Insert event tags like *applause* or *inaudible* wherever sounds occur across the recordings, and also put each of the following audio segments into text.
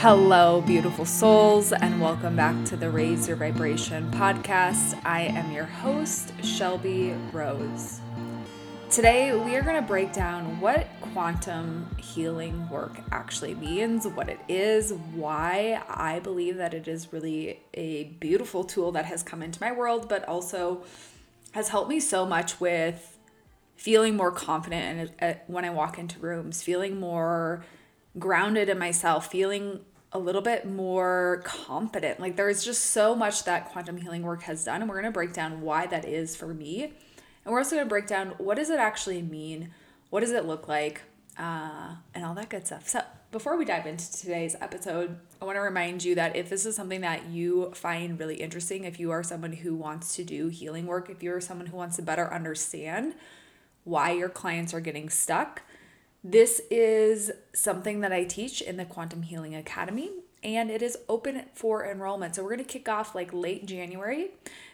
Hello, beautiful souls, and welcome back to the Raise Your Vibration podcast. I am your host, Shelby Rose. Today, we are going to break down what quantum healing work actually means, what it is, why I believe that it is really a beautiful tool that has come into my world, but also has helped me so much with feeling more confident and uh, when I walk into rooms, feeling more grounded in myself, feeling a little bit more confident. Like there's just so much that quantum healing work has done and we're going to break down why that is for me. And we're also going to break down what does it actually mean? What does it look like? Uh, and all that good stuff. So, before we dive into today's episode, I want to remind you that if this is something that you find really interesting, if you are someone who wants to do healing work, if you're someone who wants to better understand why your clients are getting stuck, this is something that I teach in the Quantum Healing Academy, and it is open for enrollment. So we're going to kick off like late January.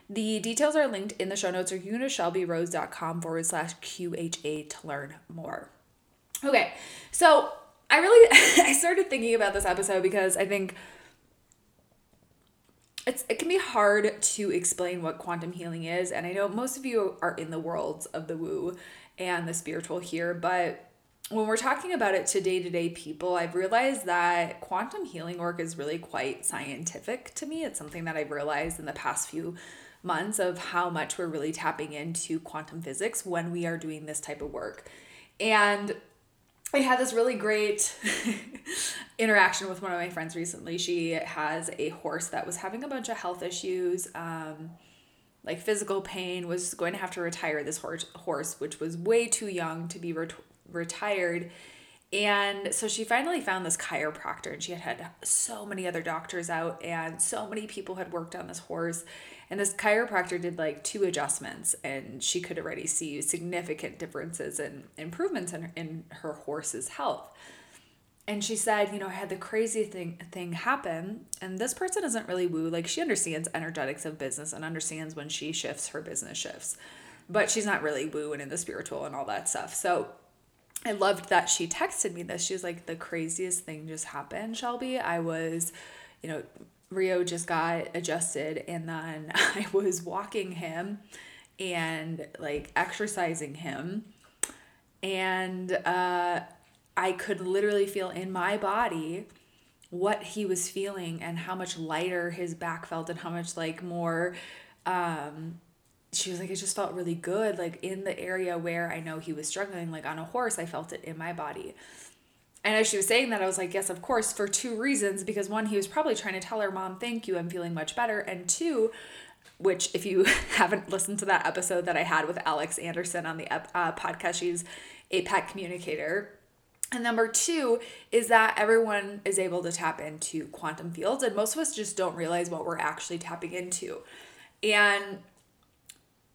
The details are linked in the show notes, or you can go to shelbyrose.com forward slash QHA to learn more. Okay, so I really *laughs* I started thinking about this episode because I think it's it can be hard to explain what quantum healing is, and I know most of you are in the worlds of the woo and the spiritual here, but when we're talking about it to day to day people, I've realized that quantum healing work is really quite scientific to me. It's something that I've realized in the past few months of how much we're really tapping into quantum physics when we are doing this type of work. And I had this really great *laughs* interaction with one of my friends recently. She has a horse that was having a bunch of health issues. Um, like physical pain was going to have to retire this horse horse which was way too young to be ret- retired. And so she finally found this chiropractor, and she had had so many other doctors out, and so many people had worked on this horse. And this chiropractor did like two adjustments, and she could already see significant differences and improvements in, in her horse's health. And she said, you know, I had the crazy thing thing happen, and this person isn't really woo. Like she understands energetics of business and understands when she shifts, her business shifts, but she's not really woo and in the spiritual and all that stuff. So I loved that she texted me this. She was like, the craziest thing just happened, Shelby. I was, you know, Rio just got adjusted, and then *laughs* I was walking him and like exercising him. And uh, I could literally feel in my body what he was feeling and how much lighter his back felt and how much like more um she was like, it just felt really good. Like in the area where I know he was struggling, like on a horse, I felt it in my body. And as she was saying that, I was like, yes, of course, for two reasons. Because one, he was probably trying to tell her, Mom, thank you, I'm feeling much better. And two, which if you *laughs* haven't listened to that episode that I had with Alex Anderson on the uh, podcast, she's a pet communicator. And number two is that everyone is able to tap into quantum fields, and most of us just don't realize what we're actually tapping into. And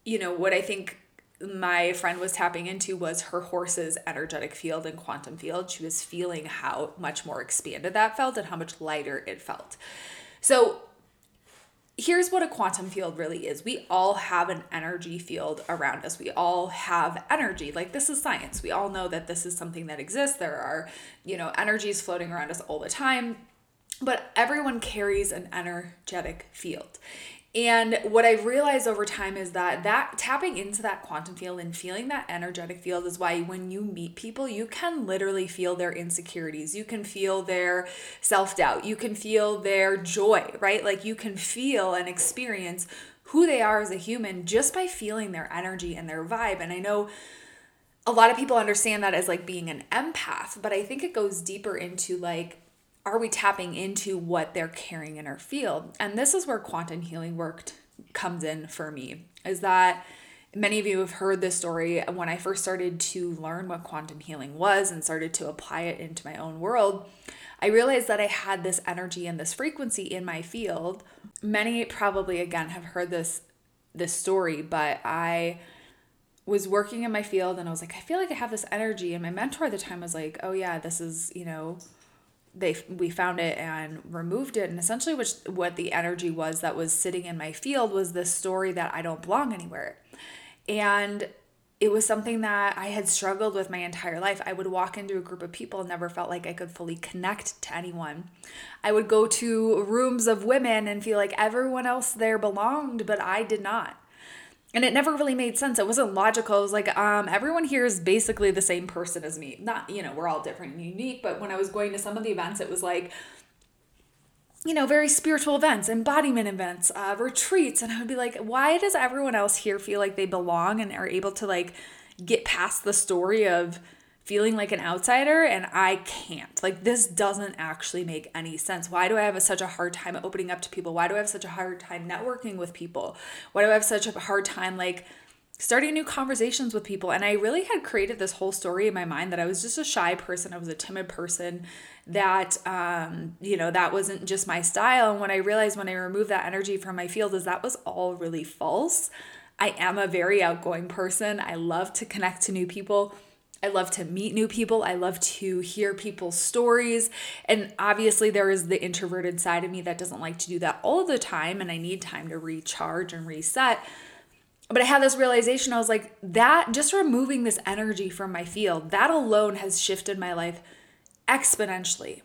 you know, what I think my friend was tapping into was her horse's energetic field and quantum field. She was feeling how much more expanded that felt and how much lighter it felt. So, here's what a quantum field really is we all have an energy field around us. We all have energy. Like, this is science. We all know that this is something that exists. There are, you know, energies floating around us all the time. But everyone carries an energetic field. And what I've realized over time is that that tapping into that quantum field and feeling that energetic field is why when you meet people, you can literally feel their insecurities. You can feel their self-doubt. You can feel their joy, right? Like you can feel and experience who they are as a human just by feeling their energy and their vibe. And I know a lot of people understand that as like being an empath, but I think it goes deeper into like are we tapping into what they're carrying in our field? And this is where quantum healing work comes in for me. Is that many of you have heard this story when I first started to learn what quantum healing was and started to apply it into my own world. I realized that I had this energy and this frequency in my field. Many probably again have heard this this story, but I was working in my field and I was like, I feel like I have this energy. And my mentor at the time was like, Oh yeah, this is, you know, they we found it and removed it and essentially which what the energy was that was sitting in my field was this story that I don't belong anywhere. And it was something that I had struggled with my entire life. I would walk into a group of people and never felt like I could fully connect to anyone. I would go to rooms of women and feel like everyone else there belonged, but I did not. And it never really made sense. It wasn't logical. It was like, um, everyone here is basically the same person as me. Not, you know, we're all different and unique, but when I was going to some of the events, it was like, you know, very spiritual events, embodiment events, uh, retreats. And I would be like, why does everyone else here feel like they belong and are able to like get past the story of feeling like an outsider and I can't. Like this doesn't actually make any sense. Why do I have a, such a hard time opening up to people? Why do I have such a hard time networking with people? Why do I have such a hard time like starting new conversations with people? And I really had created this whole story in my mind that I was just a shy person, I was a timid person that um, you know that wasn't just my style and what i realized when i removed that energy from my field is that was all really false i am a very outgoing person i love to connect to new people I love to meet new people. I love to hear people's stories. And obviously, there is the introverted side of me that doesn't like to do that all the time. And I need time to recharge and reset. But I had this realization I was like, that just removing this energy from my field, that alone has shifted my life exponentially.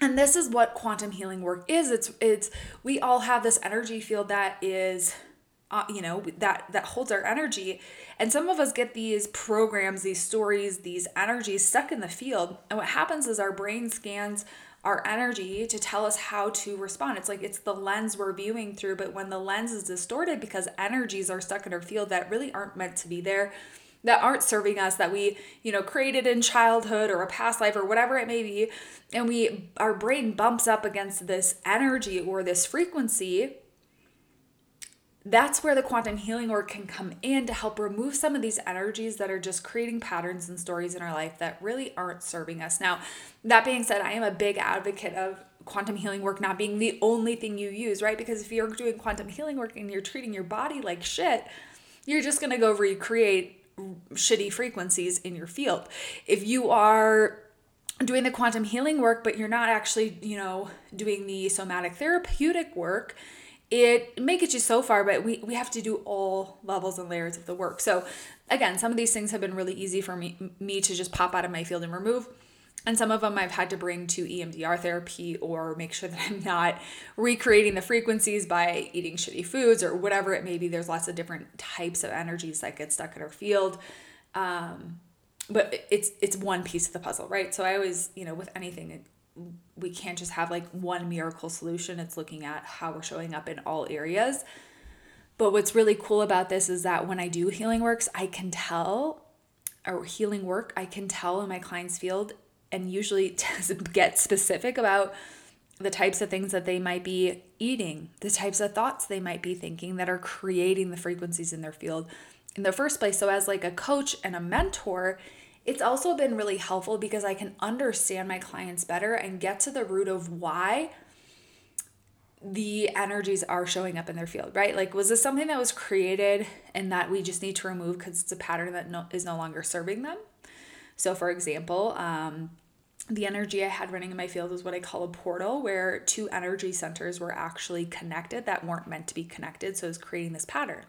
And this is what quantum healing work is. It's it's we all have this energy field that is uh, you know that that holds our energy. And some of us get these programs these stories these energies stuck in the field. And what happens is our brain scans our energy to tell us how to respond. It's like it's the lens we're viewing through. But when the lens is distorted because energies are stuck in our field that really aren't meant to be there that aren't serving us that we you know created in childhood or a past life or whatever it may be and we our brain bumps up against this energy or this frequency that's where the quantum healing work can come in to help remove some of these energies that are just creating patterns and stories in our life that really aren't serving us. Now, that being said, I am a big advocate of quantum healing work not being the only thing you use, right? Because if you're doing quantum healing work and you're treating your body like shit, you're just going to go recreate shitty frequencies in your field. If you are doing the quantum healing work, but you're not actually, you know, doing the somatic therapeutic work, it may get you so far, but we, we have to do all levels and layers of the work. So again, some of these things have been really easy for me, me to just pop out of my field and remove. And some of them I've had to bring to EMDR therapy or make sure *laughs* that I'm not recreating the frequencies by eating shitty foods or whatever it may be. There's lots of different types of energies that get stuck in our field. Um, but it's it's one piece of the puzzle, right? So I always, you know, with anything, we can't just have like one miracle solution. It's looking at how we're showing up in all areas. But what's really cool about this is that when I do healing works, I can tell, or healing work, I can tell in my client's field and usually *laughs* get specific about the types of things that they might be eating, the types of thoughts they might be thinking that are creating the frequencies in their field in the first place. So, as like a coach and a mentor, it's also been really helpful because I can understand my clients better and get to the root of why the energies are showing up in their field, right? Like, was this something that was created and that we just need to remove because it's a pattern that no, is no longer serving them? So, for example, um, the energy I had running in my field was what I call a portal, where two energy centers were actually connected that weren't meant to be connected. So, it's creating this pattern.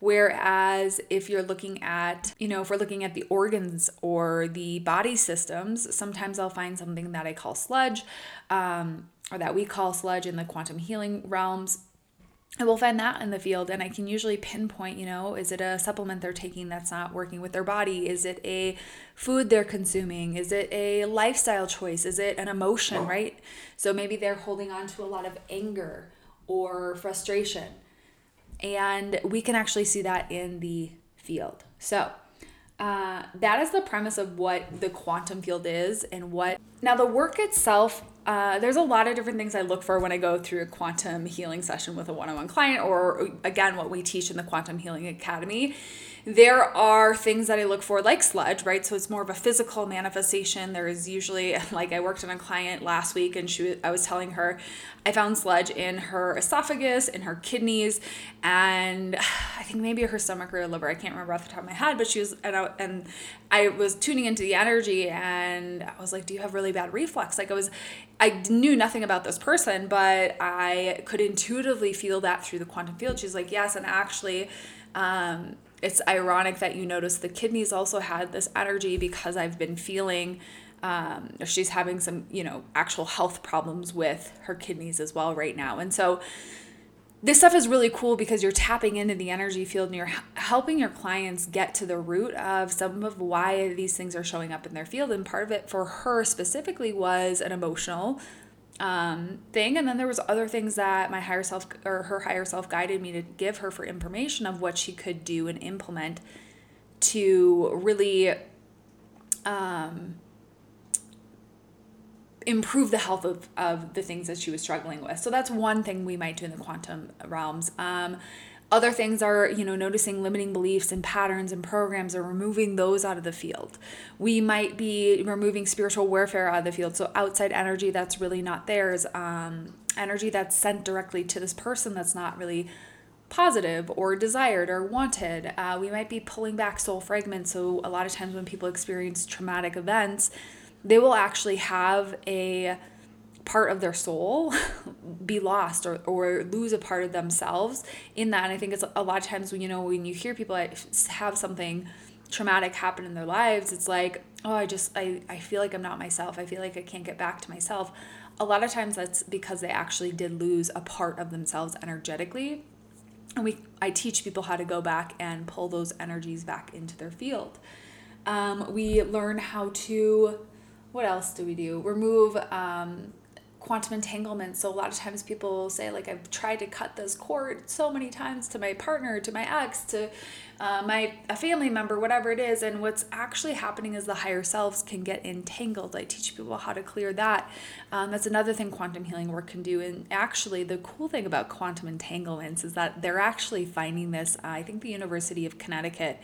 Whereas if you're looking at, you know, if we're looking at the organs or the body systems, sometimes I'll find something that I call sludge, um, or that we call sludge in the quantum healing realms I will find that in the field and I can usually pinpoint, you know, is it a supplement they're taking that's not working with their body? Is it a food they're consuming? Is it a lifestyle choice? Is it an emotion, right? So maybe they're holding on to a lot of anger or frustration. And we can actually see that in the field. So, uh, that is the premise of what the quantum field is and what. Now, the work itself uh, there's a lot of different things I look for when I go through a quantum healing session with a one on one client, or again, what we teach in the Quantum Healing Academy. There are things that I look for, like sludge, right? So it's more of a physical manifestation. There is usually, *laughs* like, I worked on a client last week, and she, I was telling her, I found sludge in her esophagus, in her kidneys, and *sighs* I think maybe her stomach or her liver. I can't remember off the top of my head, but she was, and I, and I was tuning into the energy, and I was like, "Do you have really bad reflux?" Like, I was, I knew nothing about this person, but I could intuitively feel that through the quantum field. She's like, "Yes," and actually. Um, it's ironic that you notice the kidneys also had this energy because I've been feeling um, she's having some, you know, actual health problems with her kidneys as well right now. And so this stuff is really cool because you're tapping into the energy field and you're helping your clients get to the root of some of why these things are showing up in their field. And part of it for her specifically was an emotional um, thing. And then there was other things that my higher self or her higher self guided me to give her for information of what she could do and implement to really um, improve the health of, of the things that she was struggling with. So that's one thing we might do in the quantum realms. Um, other things are, you know, noticing limiting beliefs and patterns and programs or removing those out of the field. We might be removing spiritual warfare out of the field. So outside energy that's really not theirs, um, energy that's sent directly to this person that's not really positive or desired or wanted. Uh, we might be pulling back soul fragments. So a lot of times when people experience traumatic events, they will actually have a part of their soul *laughs* be lost or, or lose a part of themselves in that. And I think it's a lot of times when you know when you hear people have something traumatic happen in their lives, it's like, oh, I just I, I feel like I'm not myself. I feel like I can't get back to myself. A lot of times that's because they actually did lose a part of themselves energetically. And we I teach people how to go back and pull those energies back into their field. Um, we learn how to what else do we do? Remove um, quantum entanglement. So a lot of times people say like I've tried to cut this cord so many times to my partner, to my ex, to uh, my a family member, whatever it is. And what's actually happening is the higher selves can get entangled. I teach people how to clear that. Um, that's another thing quantum healing work can do. And actually, the cool thing about quantum entanglements is that they're actually finding this. Uh, I think the University of Connecticut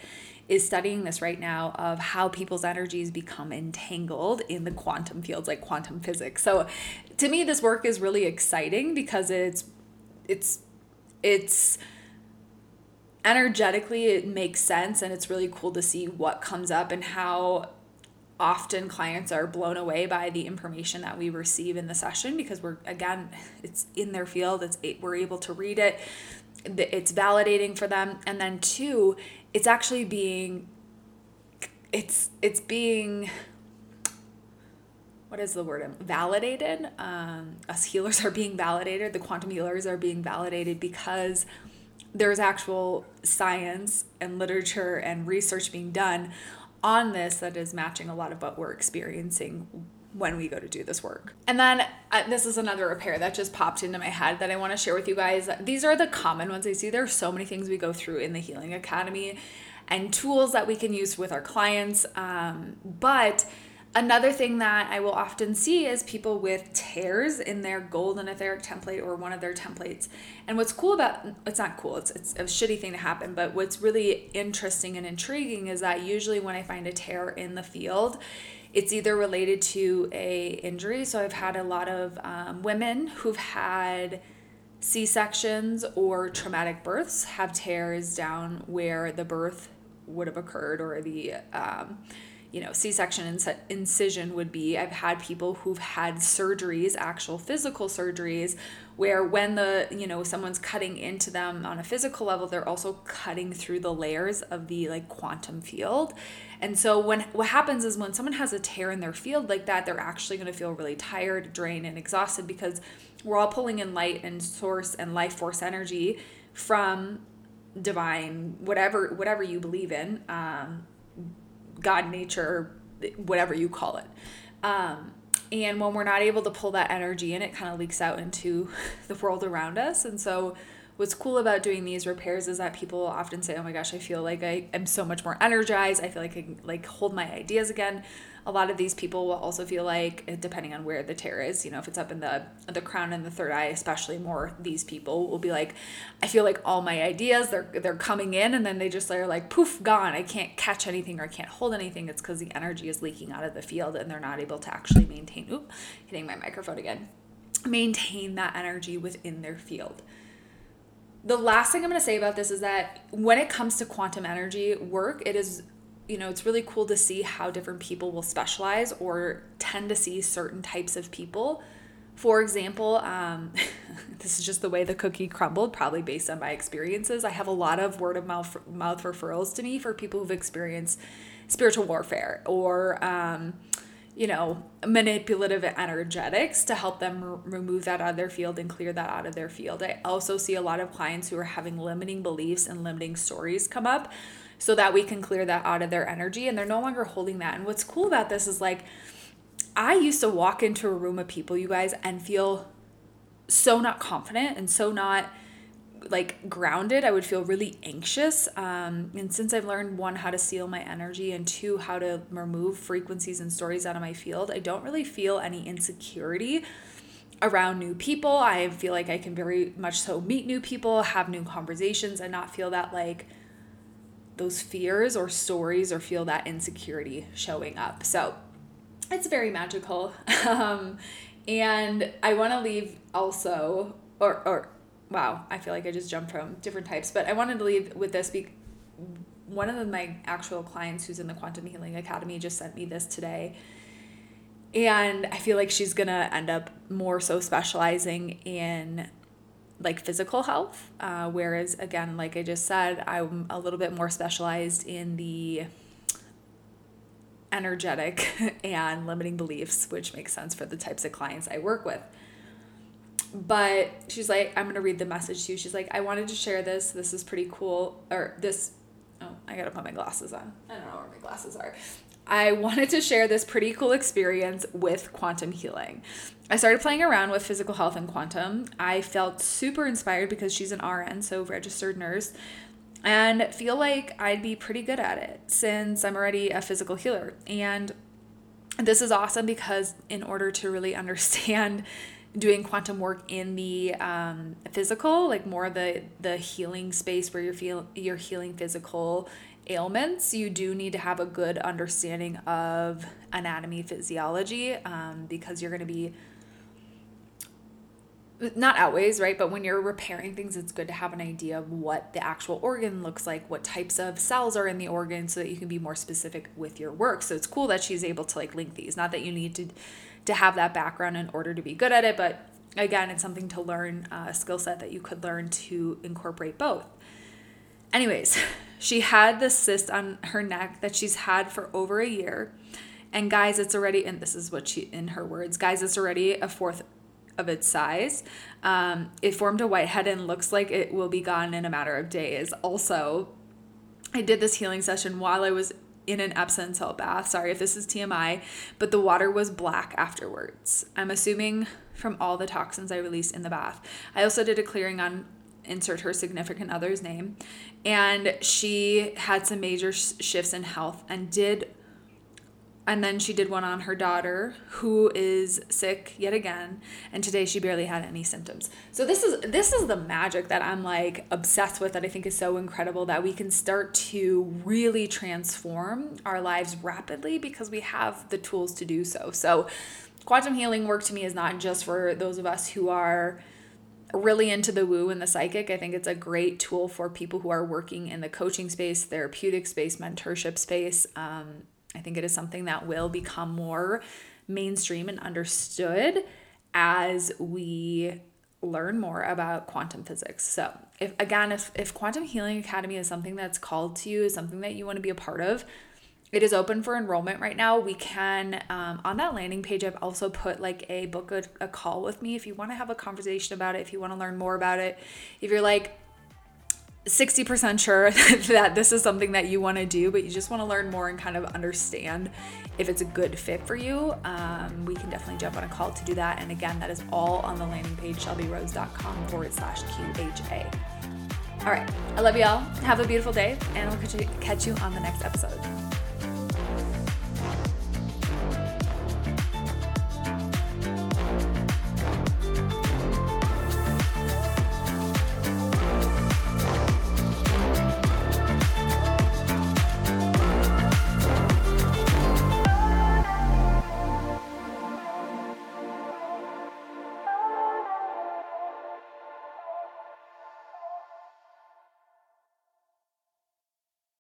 is studying this right now of how people's energies become entangled in the quantum fields like quantum physics. So to me this work is really exciting because it's it's it's energetically it makes sense and it's really cool to see what comes up and how often clients are blown away by the information that we receive in the session because we're again it's in their field it's we're able to read it it's validating for them and then two it's actually being it's it's being what is the word validated um, us healers are being validated the quantum healers are being validated because there's actual science and literature and research being done on this that is matching a lot of what we're experiencing when we go to do this work. And then uh, this is another repair that just popped into my head that I want to share with you guys. These are the common ones I see. There are so many things we go through in the Healing Academy and tools that we can use with our clients. Um, but Another thing that I will often see is people with tears in their golden etheric template or one of their templates. And what's cool about it's not cool, it's, it's a shitty thing to happen, but what's really interesting and intriguing is that usually when I find a tear in the field, it's either related to a injury. So I've had a lot of um, women who've had C-sections or traumatic births have tears down where the birth would have occurred or the um, you know, C-section incision would be. I've had people who've had surgeries, actual physical surgeries, where when the, you know, someone's cutting into them on a physical level, they're also cutting through the layers of the like quantum field. And so when what happens is when someone has a tear in their field like that, they're actually going to feel really tired, drained, and exhausted because we're all pulling in light and source and life force energy from divine whatever whatever you believe in um, God, nature, whatever you call it. Um, and when we're not able to pull that energy in, it kind of leaks out into *laughs* the world around us. And so, what's cool about doing these repairs is that people often say, "Oh my gosh, I feel like I am so much more energized. I feel like I can like hold my ideas again." a lot of these people will also feel like eh, depending on where the tear is you know if it's up in the the crown and the third eye especially more these people will be like i feel like all my ideas they're they're coming in and then they just are like poof gone i can't catch anything or i can't hold anything it's because the energy is leaking out of the field and they're not able to actually maintain oop hitting my microphone again maintain that energy within their field the last thing I'm going to say about this is that when it comes to quantum energy work, it is you know, it's really cool to see how different people will specialize or tend to see certain types of people For example, um, *laughs* this is just the way the cookie crumbled, probably based on my experiences. I have a lot of word of mouth, mouth referrals to me for people who've experienced spiritual warfare or, um, you know, manipulative energetics to help them remove that out of their field and clear that out of their field. I also see a lot of clients who are having limiting beliefs and limiting stories come up so that we can clear that out of their energy and they're no longer holding that. And what's cool about this is like, I used to walk into a room of people, you guys, and feel so not confident and so not like grounded i would feel really anxious um, and since i've learned one how to seal my energy and two how to remove frequencies and stories out of my field i don't really feel any insecurity around new people. I feel like i can very much so meet new people have new conversations and not feel that like those fears or stories or feel that insecurity showing up. So it's very magical. *laughs* Um, and i want to leave also or or wow, I feel like I just jumped from different types, but I wanted to leave with this. One of my actual clients who's in the Quantum Healing Academy just sent me this today. And I feel like she's going to end up more so specializing in like physical health. Uh, whereas, again, like I just said, I'm a little bit more specialized in the energetic *laughs* and limiting beliefs, which makes sense for the types of clients I work with but she's like, I'm gonna read the message to you. She's like, I wanted to share this. This is pretty cool. Or this, oh, I gotta put my glasses on. I don't know where my glasses are. I wanted to share this pretty cool experience with quantum healing. I started playing around with physical health and quantum. I felt super inspired because she's an RN, so registered nurse, and feel like I'd be pretty good at it since I'm already a physical healer. And this is awesome because in order to really *laughs* understand doing quantum work in the um, physical, like more the the healing space where you're feel you're healing physical ailments, you do need to have a good understanding of anatomy, physiology, um, because you're going to be not always, right? But when you're repairing things, it's good to have an idea of what the actual organ looks like, what types of cells are in the organ, so that you can be more specific with your work. So it's cool that she's able to like link these. Not that you need to to have that background in order to be good at it. But again, it's something to learn, uh, a skill set that you could learn to incorporate both. Anyways, *laughs* she had this cyst on her neck that she's had for over a year. And guys, it's already, and this is what she, in her words, guys, it's already a fourth of its size. Um, it formed a whitehead and looks like it will be gone in a matter of days. Also, I did this healing session while I was in an Epsom salt bath. Sorry if this is TMI, but the water was black afterwards. I'm assuming from all the toxins I released in the bath. I also did a clearing on insert her significant other's name and she had some major sh- shifts in health and did and then she did one on her daughter who is sick yet again and today she barely had any symptoms so this is this is the magic that i'm like obsessed with that i think is so incredible that we can start to really transform our lives rapidly because we have the tools to do so so quantum healing work to me is not just for those of us who are really into the woo and the psychic. I think it's a great tool for people who are working in the coaching space, therapeutic space, mentorship space. Um, I think it is something that will become more mainstream and understood as we learn more about quantum physics. So, if again, if, if Quantum Healing Academy is something that's called to you, is something that you want to be a part of, it is open for enrollment right now. We can, um, on that landing page, I've also put like a book a, a call with me if you want to have a conversation about it, if you want to learn more about it. If you're like, 60% sure *laughs* that this is something that you want to do, but you just want to learn more and kind of understand if it's a good fit for you, um, we can definitely jump on a call to do that. And again, that is all on the landing page, shelbyrose.com forward slash QHA. All right. I love y'all. Have a beautiful day, and you, catch you on the next episode.